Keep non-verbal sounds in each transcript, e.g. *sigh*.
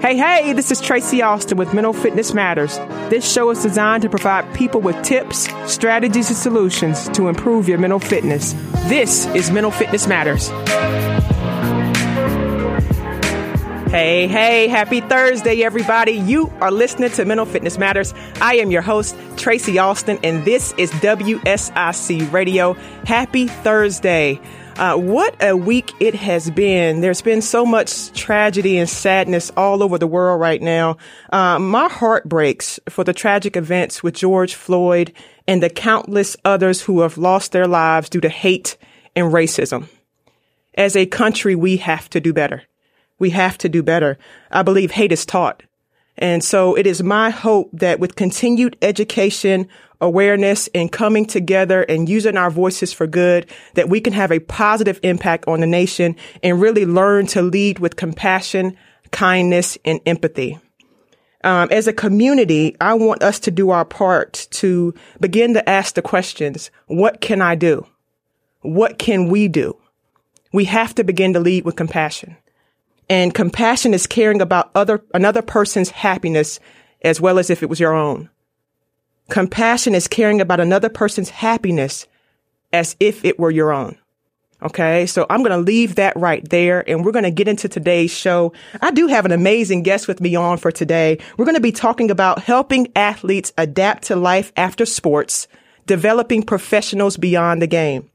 Hey, hey, this is Tracy Austin with Mental Fitness Matters. This show is designed to provide people with tips, strategies, and solutions to improve your mental fitness. This is Mental Fitness Matters. Hey, hey, happy Thursday, everybody. You are listening to Mental Fitness Matters. I am your host, Tracy Austin, and this is WSIC Radio. Happy Thursday. Uh, what a week it has been. There's been so much tragedy and sadness all over the world right now. Uh, my heart breaks for the tragic events with George Floyd and the countless others who have lost their lives due to hate and racism. As a country, we have to do better. We have to do better. I believe hate is taught. And so it is my hope that with continued education, awareness and coming together and using our voices for good, that we can have a positive impact on the nation and really learn to lead with compassion, kindness, and empathy. Um, as a community, I want us to do our part to begin to ask the questions, what can I do? What can we do? We have to begin to lead with compassion. And compassion is caring about other, another person's happiness as well as if it was your own. Compassion is caring about another person's happiness as if it were your own. Okay. So I'm going to leave that right there and we're going to get into today's show. I do have an amazing guest with me on for today. We're going to be talking about helping athletes adapt to life after sports, developing professionals beyond the game.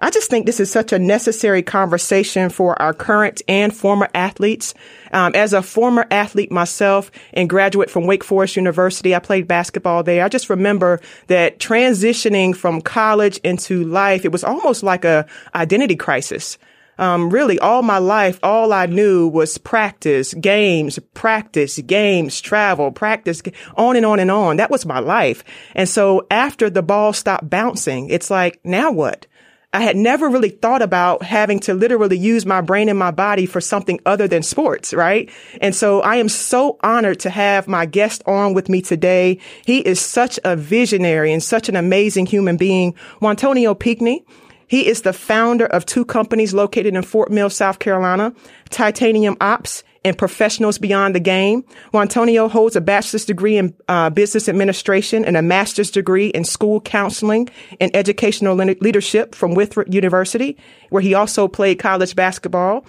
I just think this is such a necessary conversation for our current and former athletes. Um, as a former athlete myself and graduate from Wake Forest University, I played basketball there. I just remember that transitioning from college into life, it was almost like a identity crisis. Um, really all my life, all I knew was practice, games, practice, games, travel, practice, on and on and on. That was my life. And so after the ball stopped bouncing, it's like, now what? I had never really thought about having to literally use my brain and my body for something other than sports, right? And so I am so honored to have my guest on with me today. He is such a visionary and such an amazing human being. Juantonio Pinkney. He is the founder of two companies located in Fort Mill, South Carolina, Titanium Ops and Professionals Beyond the Game. Juan Antonio holds a bachelor's degree in uh, business administration and a master's degree in school counseling and educational leadership from Winthrop University, where he also played college basketball.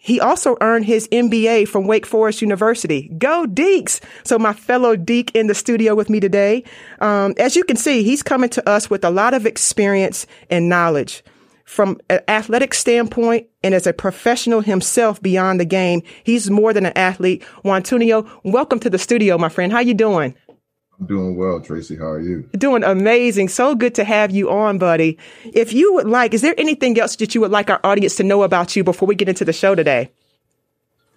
He also earned his MBA from Wake Forest University. Go Deacs! So my fellow Deac in the studio with me today. Um, as you can see, he's coming to us with a lot of experience and knowledge from an athletic standpoint and as a professional himself beyond the game, he's more than an athlete. Juantonio, welcome to the studio, my friend. How you doing? I'm doing well, Tracy. How are you? Doing amazing. So good to have you on, buddy. If you would like, is there anything else that you would like our audience to know about you before we get into the show today?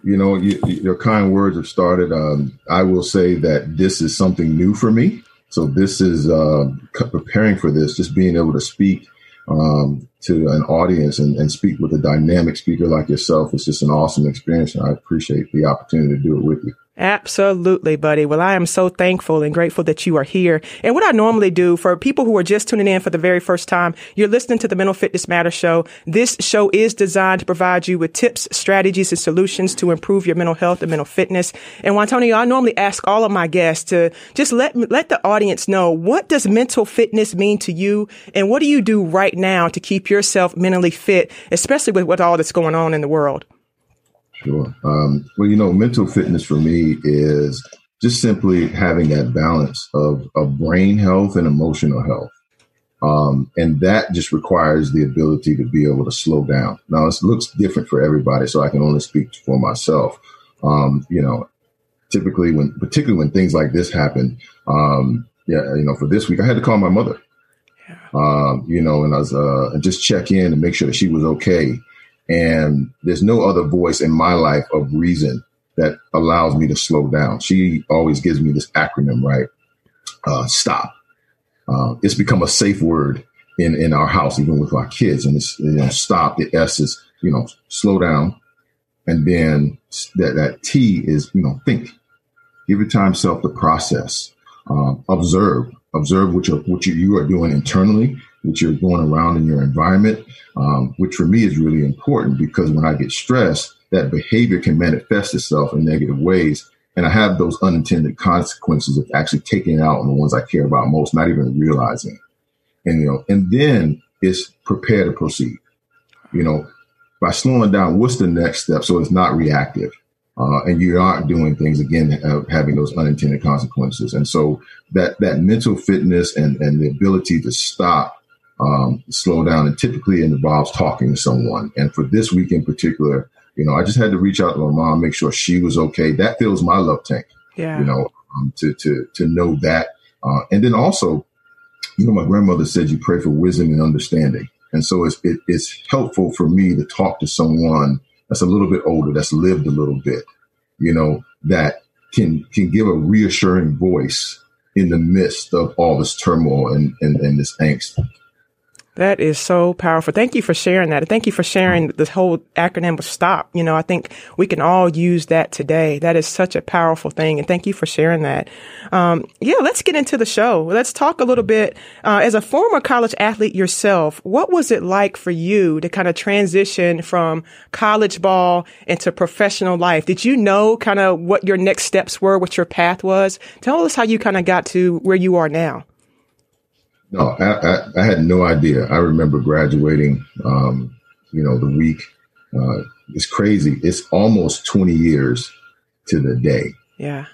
You know, you, your kind words have started. Um, I will say that this is something new for me. So this is uh, preparing for this, just being able to speak um, to an audience and, and speak with a dynamic speaker like yourself. It's just an awesome experience. And I appreciate the opportunity to do it with you. Absolutely, buddy. Well, I am so thankful and grateful that you are here. And what I normally do for people who are just tuning in for the very first time, you're listening to the Mental Fitness Matter show. This show is designed to provide you with tips, strategies, and solutions to improve your mental health and mental fitness. And Antonio, I normally ask all of my guests to just let let the audience know what does mental fitness mean to you, and what do you do right now to keep yourself mentally fit, especially with, with all that's going on in the world. Sure. Um, well, you know, mental fitness for me is just simply having that balance of, of brain health and emotional health. Um, and that just requires the ability to be able to slow down. Now, it looks different for everybody, so I can only speak for myself. Um, you know, typically when, particularly when things like this happen, um, yeah, you know, for this week, I had to call my mother. Um, you know, and I was uh, and just check in and make sure that she was okay. And there's no other voice in my life of reason that allows me to slow down. She always gives me this acronym, right? Uh, stop. Uh, it's become a safe word in, in our house, even with our kids. And it's, you know, stop. The S is, you know, slow down. And then that, that T is, you know, think. Give your time self to process. Uh, observe. Observe what, you what you, you are doing internally what you're going around in your environment, um, which for me is really important because when I get stressed, that behavior can manifest itself in negative ways. And I have those unintended consequences of actually taking out on the ones I care about most, not even realizing. And, you know, and then it's prepare to proceed. You know, by slowing down, what's the next step? So it's not reactive. Uh, and you aren't doing things again, uh, having those unintended consequences. And so that, that mental fitness and, and the ability to stop, um, slow down, and typically it involves talking to someone. And for this week in particular, you know, I just had to reach out to my mom, make sure she was okay. That fills my love tank. Yeah. You know, um, to to to know that, uh, and then also, you know, my grandmother said you pray for wisdom and understanding, and so it's it, it's helpful for me to talk to someone that's a little bit older, that's lived a little bit, you know, that can can give a reassuring voice in the midst of all this turmoil and, and, and this angst. That is so powerful. Thank you for sharing that. thank you for sharing this whole acronym of STOP. You know, I think we can all use that today. That is such a powerful thing. And thank you for sharing that. Um, yeah, let's get into the show. Let's talk a little bit. Uh, as a former college athlete yourself, what was it like for you to kind of transition from college ball into professional life? Did you know kind of what your next steps were, what your path was? Tell us how you kind of got to where you are now. No, I, I, I, had no idea. I remember graduating, um, you know, the week. Uh, it's crazy. It's almost 20 years to the day. Yeah.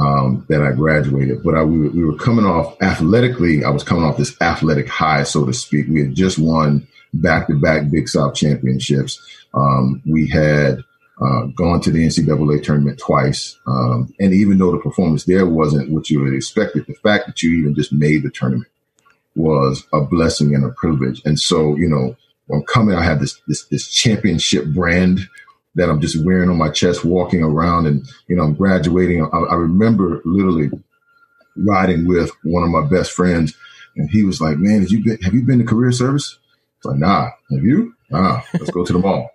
Um, that I graduated, but I, we, were, we were coming off athletically. I was coming off this athletic high, so to speak. We had just won back to back Big South championships. Um, we had uh, gone to the NCAA tournament twice. Um, and even though the performance there wasn't what you would expect, the fact that you even just made the tournament was a blessing and a privilege. And so, you know, I'm coming, I have this, this, this championship brand that I'm just wearing on my chest, walking around and, you know, I'm graduating. I, I remember literally riding with one of my best friends and he was like, man, have you been, have you been to career service? It's like, nah, have you? Nah, let's go to the mall.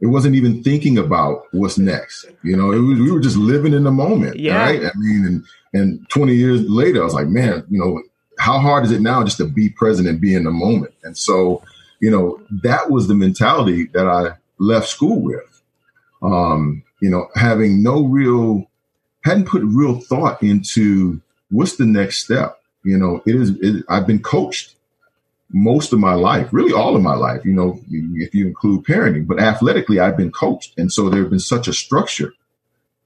It wasn't even thinking about what's next. You know, it was, we were just living in the moment. Yeah. Right. I mean, and, and 20 years later, I was like, man, you know, how hard is it now just to be present and be in the moment? And so, you know, that was the mentality that I left school with. Um, you know, having no real, hadn't put real thought into what's the next step. You know, it is, it, I've been coached most of my life, really all of my life, you know, if you include parenting, but athletically, I've been coached. And so there have been such a structure,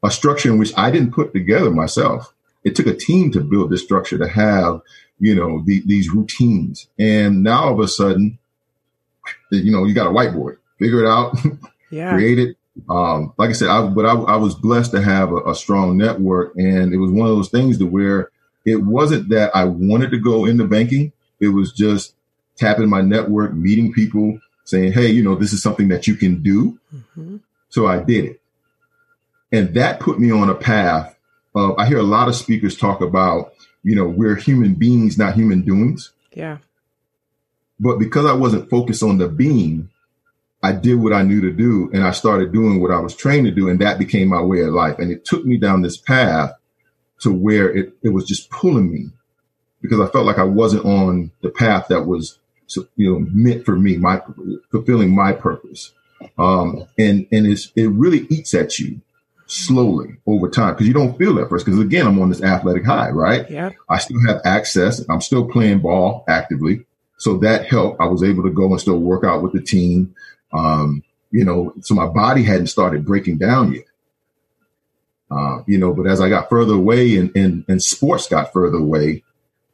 a structure in which I didn't put together myself. It took a team to build this structure to have you know, the, these routines. And now all of a sudden, you know, you got a whiteboard, figure it out, *laughs* yeah. create it. Um, like I said, I, but I, I was blessed to have a, a, strong network. And it was one of those things to where it wasn't that I wanted to go into banking. It was just tapping my network, meeting people, saying, Hey, you know, this is something that you can do. Mm-hmm. So I did it. And that put me on a path of, I hear a lot of speakers talk about you know, we're human beings, not human doings. Yeah. But because I wasn't focused on the being, I did what I knew to do and I started doing what I was trained to do. And that became my way of life. And it took me down this path to where it, it was just pulling me because I felt like I wasn't on the path that was, you know, meant for me, my fulfilling my purpose. Um, and, and it's, it really eats at you slowly over time because you don't feel that first. Because again, I'm on this athletic high, right? Yeah. I still have access. I'm still playing ball actively. So that helped. I was able to go and still work out with the team. Um, you know, so my body hadn't started breaking down yet. Uh, you know, but as I got further away and, and, and sports got further away,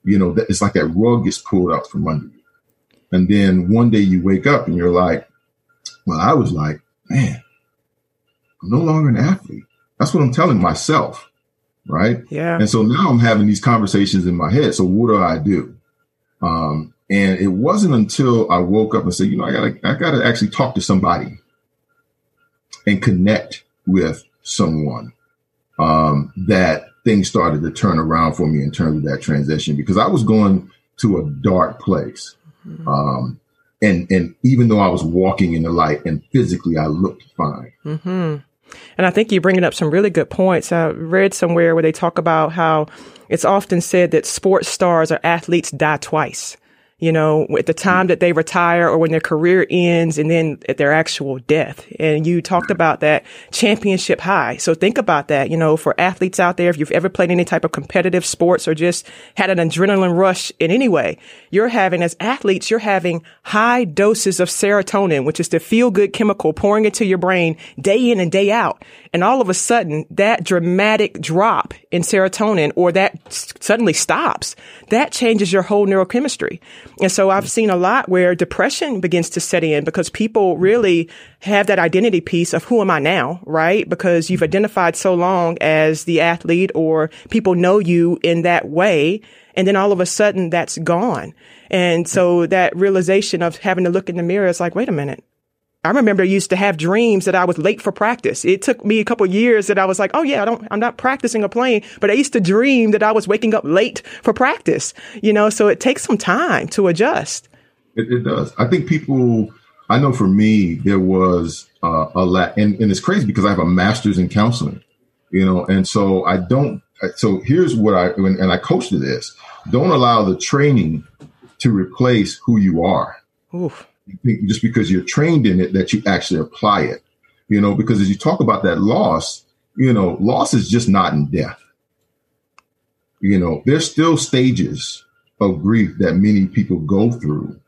you know, it's like that rug gets pulled out from under you. And then one day you wake up and you're like, well, I was like, man, I'm no longer an athlete. That's what I'm telling myself. Right. Yeah. And so now I'm having these conversations in my head. So what do I do? Um, and it wasn't until I woke up and said, you know, I gotta, I gotta actually talk to somebody and connect with someone, um, that things started to turn around for me in terms of that transition because I was going to a dark place. Mm-hmm. Um, and, and even though I was walking in the light and physically I looked fine, mm-hmm. And I think you're bringing up some really good points. I read somewhere where they talk about how it's often said that sports stars or athletes die twice. You know, at the time that they retire or when their career ends and then at their actual death. And you talked about that championship high. So think about that, you know, for athletes out there, if you've ever played any type of competitive sports or just had an adrenaline rush in any way, you're having as athletes, you're having high doses of serotonin, which is the feel good chemical pouring into your brain day in and day out. And all of a sudden that dramatic drop in serotonin or that suddenly stops, that changes your whole neurochemistry. And so I've seen a lot where depression begins to set in because people really have that identity piece of who am I now, right? Because you've mm-hmm. identified so long as the athlete or people know you in that way. And then all of a sudden that's gone. And so mm-hmm. that realization of having to look in the mirror is like, wait a minute. I remember I used to have dreams that I was late for practice. It took me a couple years that I was like, oh yeah, I don't, I'm not practicing or playing, but I used to dream that I was waking up late for practice, you know, so it takes some time to adjust. It, it does. I think people, I know for me, there was uh, a lot, and, and it's crazy because I have a master's in counseling, you know, and so I don't, so here's what I, and I coach to this, don't allow the training to replace who you are. Oof just because you're trained in it that you actually apply it. You know, because as you talk about that loss, you know, loss is just not in death. You know, there's still stages of grief that many people go through.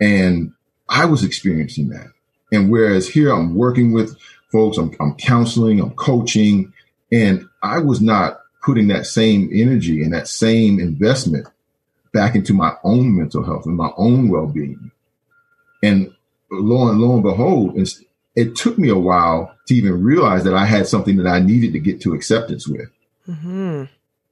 And I was experiencing that. And whereas here I'm working with folks, I'm, I'm counseling, I'm coaching, and I was not putting that same energy and that same investment back into my own mental health and my own well-being. And lo and lo and behold, it took me a while to even realize that I had something that I needed to get to acceptance with. Mm-hmm.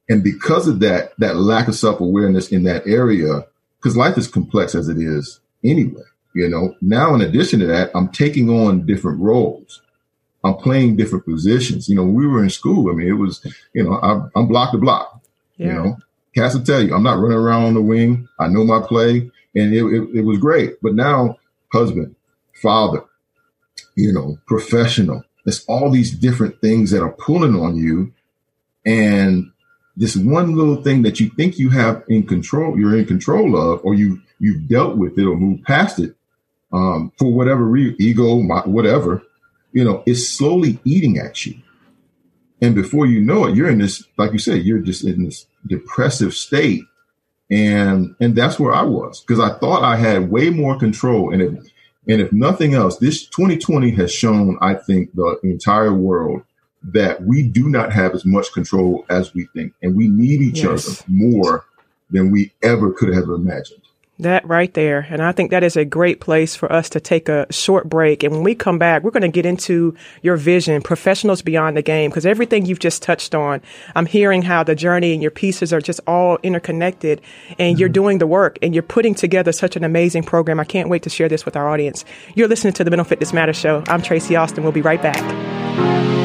And because of that, that lack of self awareness in that area, because life is complex as it is anyway, you know, now in addition to that, I'm taking on different roles. I'm playing different positions. You know, we were in school. I mean, it was, you know, I'm, I'm block to block, yeah. you know, Cass will tell you, I'm not running around on the wing. I know my play and it, it, it was great. But now husband, father, you know, professional. There's all these different things that are pulling on you. And this one little thing that you think you have in control, you're in control of, or you, you've dealt with it or moved past it, um, for whatever re- ego, whatever, you know, it's slowly eating at you. And before you know it, you're in this, like you said, you're just in this depressive state and and that's where I was because I thought I had way more control. And if and if nothing else, this 2020 has shown, I think, the entire world that we do not have as much control as we think, and we need each yes. other more than we ever could have imagined. That right there. And I think that is a great place for us to take a short break. And when we come back, we're going to get into your vision, professionals beyond the game, because everything you've just touched on, I'm hearing how the journey and your pieces are just all interconnected and mm-hmm. you're doing the work and you're putting together such an amazing program. I can't wait to share this with our audience. You're listening to the Mental Fitness Matters Show. I'm Tracy Austin. We'll be right back.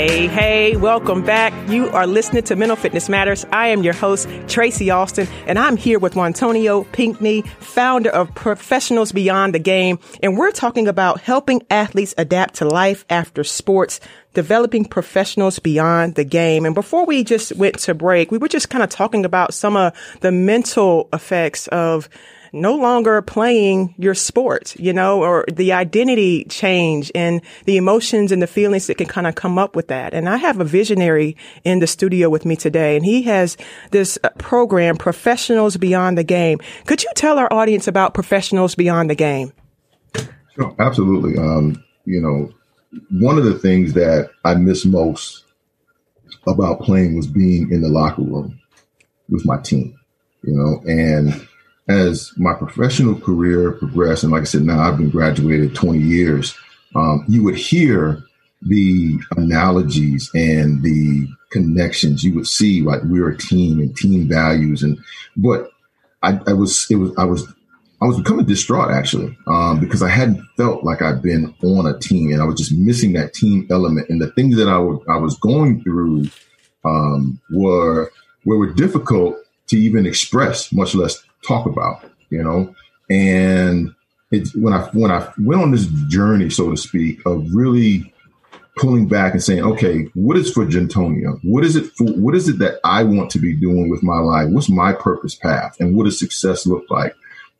Hey, hey, welcome back. You are listening to Mental Fitness Matters. I am your host, Tracy Austin, and I'm here with Antonio Pinkney, founder of Professionals Beyond the Game. And we're talking about helping athletes adapt to life after sports, developing professionals beyond the game. And before we just went to break, we were just kind of talking about some of the mental effects of no longer playing your sport, you know, or the identity change and the emotions and the feelings that can kind of come up with that. And I have a visionary in the studio with me today, and he has this uh, program, Professionals Beyond the Game. Could you tell our audience about Professionals Beyond the Game? Sure, absolutely. Um, you know, one of the things that I miss most about playing was being in the locker room with my team, you know, and as my professional career progressed, and like I said, now I've been graduated 20 years, um, you would hear the analogies and the connections. You would see like we're a team and team values, and but I, I was it was I was I was becoming distraught actually um, because I hadn't felt like I'd been on a team, and I was just missing that team element. And the things that I, w- I was going through um, were were difficult to even express, much less talk about, you know. And it's when I when I went on this journey, so to speak, of really pulling back and saying, okay, what is for Juantonio? What is it for? What is it that I want to be doing with my life? What's my purpose path? And what does success look like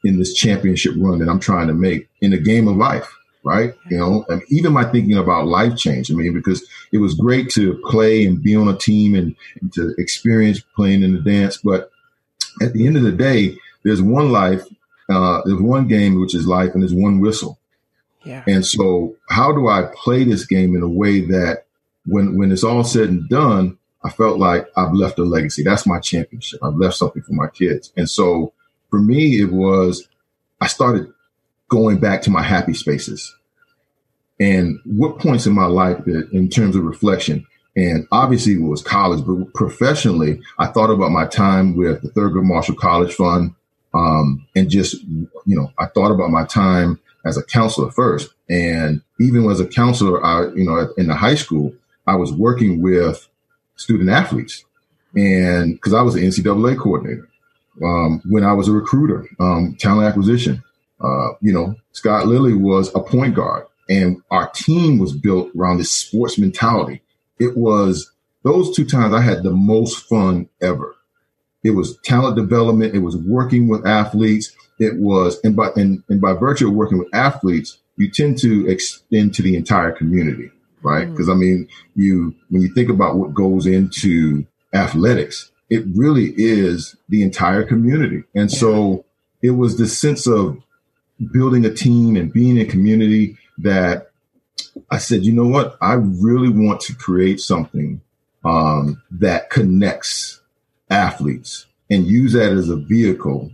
in this championship run that I'm trying to make in the game of life? Right. You know, and even my thinking about life change. I mean, because it was great to play and be on a team and, and to experience playing in the dance. But at the end of the day, there's one life, uh, there's one game, which is life, and there's one whistle. Yeah. And so, how do I play this game in a way that when when it's all said and done, I felt like I've left a legacy. That's my championship. I've left something for my kids. And so, for me, it was I started going back to my happy spaces. And what points in my life that, in terms of reflection, and obviously it was college, but professionally, I thought about my time with the Thurgood Marshall College Fund. Um, and just, you know, I thought about my time as a counselor first. And even as a counselor, I, you know, in the high school, I was working with student athletes and because I was an NCAA coordinator. Um, when I was a recruiter, um, talent acquisition, uh, you know, Scott Lilly was a point guard and our team was built around this sports mentality. It was those two times I had the most fun ever. It was talent development. It was working with athletes. It was, and by, and, and by virtue of working with athletes, you tend to extend to the entire community, right? Because mm. I mean, you, when you think about what goes into athletics, it really is the entire community. And yeah. so it was this sense of building a team and being a community that I said, you know what? I really want to create something um, that connects athletes and use that as a vehicle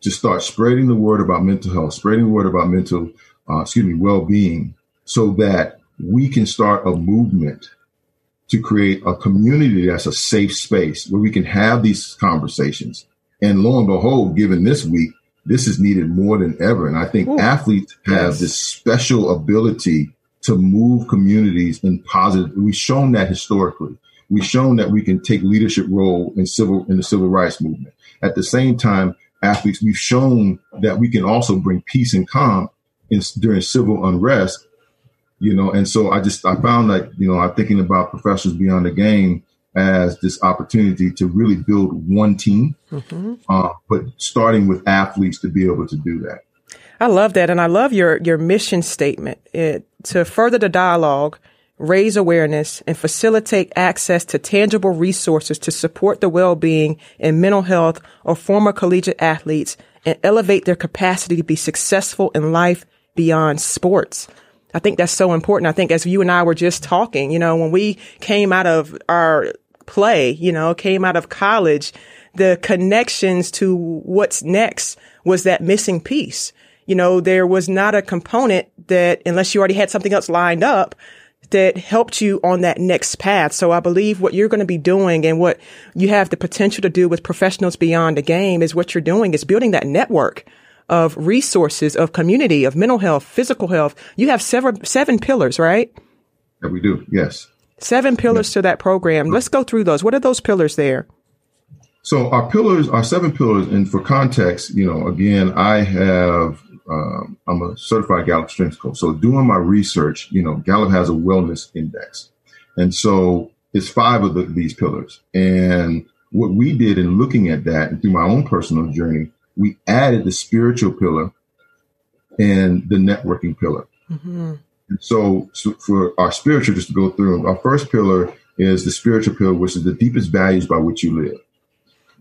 to start spreading the word about mental health, spreading the word about mental, uh, excuse me, well-being, so that we can start a movement to create a community that's a safe space where we can have these conversations. And lo and behold, given this week, this is needed more than ever. And I think Ooh, athletes have yes. this special ability to move communities in positive. We've shown that historically. We've shown that we can take leadership role in civil in the civil rights movement. At the same time, athletes, we've shown that we can also bring peace and calm in, during civil unrest. You know, and so I just I found that you know I'm thinking about professionals beyond the game as this opportunity to really build one team, mm-hmm. uh, but starting with athletes to be able to do that. I love that, and I love your your mission statement it, to further the dialogue raise awareness, and facilitate access to tangible resources to support the well-being and mental health of former collegiate athletes and elevate their capacity to be successful in life beyond sports. I think that's so important. I think as you and I were just talking, you know, when we came out of our play, you know, came out of college, the connections to what's next was that missing piece. You know, there was not a component that unless you already had something else lined up, that helped you on that next path. So I believe what you're going to be doing and what you have the potential to do with professionals beyond the game is what you're doing is building that network of resources, of community, of mental health, physical health. You have seven, seven pillars, right? Yeah, we do. Yes. Seven pillars to that program. Let's go through those. What are those pillars there? So our pillars, our seven pillars, and for context, you know, again, I have um, I'm a certified Gallup strength coach. So doing my research, you know, Gallup has a wellness index. And so it's five of the, these pillars. And what we did in looking at that and through my own personal journey, we added the spiritual pillar and the networking pillar. Mm-hmm. And so, so for our spiritual, just to go through, our first pillar is the spiritual pillar, which is the deepest values by which you live.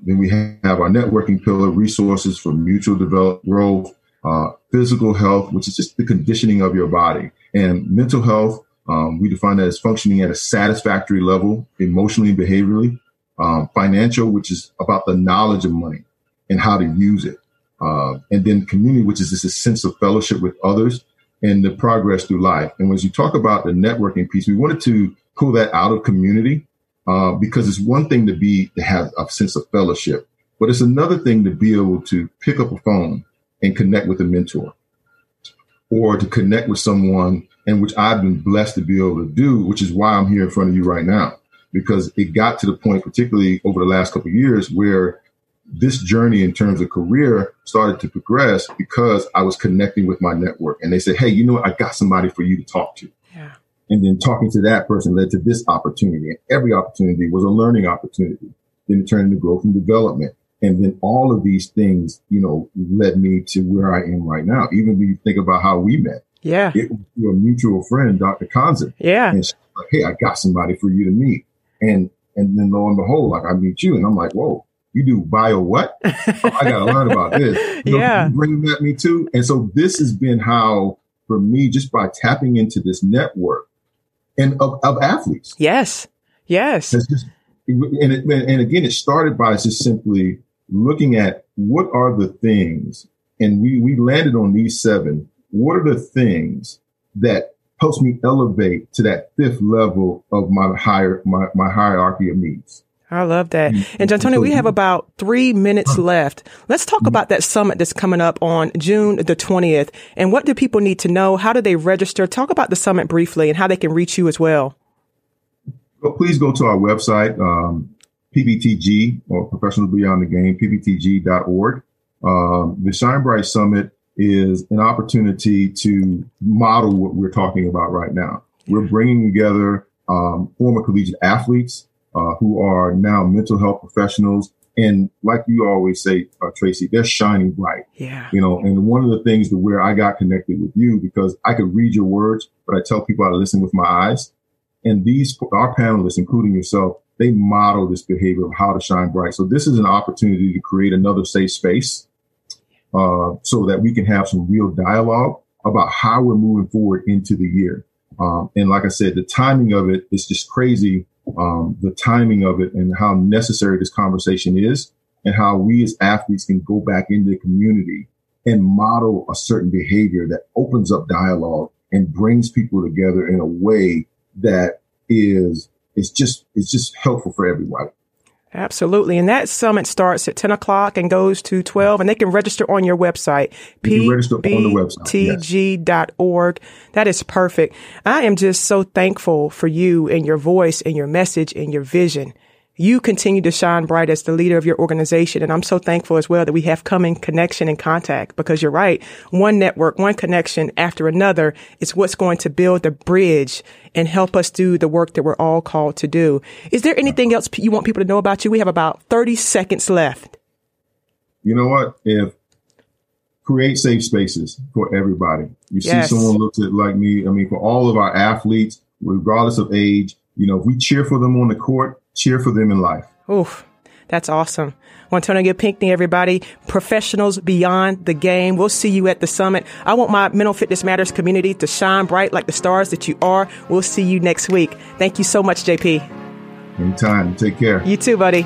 Then we have our networking pillar, resources for mutual development, growth, uh, physical health, which is just the conditioning of your body, and mental health. Um, we define that as functioning at a satisfactory level, emotionally and behaviorally. Um, financial, which is about the knowledge of money and how to use it. Uh, and then community, which is just a sense of fellowship with others and the progress through life. And when you talk about the networking piece, we wanted to pull that out of community uh, because it's one thing to be to have a sense of fellowship, but it's another thing to be able to pick up a phone and connect with a mentor or to connect with someone and which I've been blessed to be able to do, which is why I'm here in front of you right now, because it got to the point, particularly over the last couple of years, where this journey in terms of career started to progress because I was connecting with my network and they said, Hey, you know what? I got somebody for you to talk to. Yeah. And then talking to that person led to this opportunity. And every opportunity was a learning opportunity. Then it turned into growth and development. And then all of these things, you know, led me to where I am right now. Even when you think about how we met. Yeah. It was through a mutual friend, Dr. Konzen. Yeah. And she's like, hey, I got somebody for you to meet. And and then lo and behold, like I meet you, and I'm like, whoa, you do bio what? *laughs* oh, I got to learn about this. You know, yeah. Bring that me too. And so this has been how, for me, just by tapping into this network and of, of athletes. Yes. Yes. Just, and, it, and again, it started by just simply looking at what are the things, and we, we landed on these seven. What are the things that helps me elevate to that fifth level of my higher my, my hierarchy of needs. I love that. And Juantonio, we have about three minutes left. Let's talk mm-hmm. about that summit that's coming up on June the 20th. And what do people need to know? How do they register? Talk about the summit briefly and how they can reach you as well. Well, please go to our website, um, PBTG or Professional Beyond the Game, PBTG.org. Um, the Shine Bright Summit is an opportunity to model what we're talking about right now. We're bringing together um, former collegiate athletes uh, who are now mental health professionals. And like you always say, uh, Tracy, they're shining bright. Yeah. You know, and one of the things to where I got connected with you because I could read your words, but I tell people I listen with my eyes. And these, our panelists, including yourself, they model this behavior of how to shine bright. So this is an opportunity to create another safe space uh, so that we can have some real dialogue about how we're moving forward into the year. Um, and like I said, the timing of it is just crazy. Um, the timing of it and how necessary this conversation is and how we as athletes can go back into the community and model a certain behavior that opens up dialogue and brings people together in a way that is, is just, it's just helpful for everybody. Absolutely. And that summit starts at 10 o'clock and goes to 12 and they can register on your website, pbtg.org. That is perfect. I am just so thankful for you and your voice and your message and your vision you continue to shine bright as the leader of your organization. And I'm so thankful as well that we have come in connection and contact because you're right. One network, one connection after another is what's going to build the bridge and help us do the work that we're all called to do. Is there anything else you want people to know about you? We have about 30 seconds left. You know what? If create safe spaces for everybody. You yes. see someone looks at like me. I mean, for all of our athletes, regardless of age, you know, if we cheer for them on the court, cheer for them in life. Oof. That's awesome. Want to Antonio Pinckney, everybody, professionals beyond the game. We'll see you at the summit. I want my Mental Fitness Matters community to shine bright like the stars that you are. We'll see you next week. Thank you so much, JP. Anytime. Take care. You too, buddy.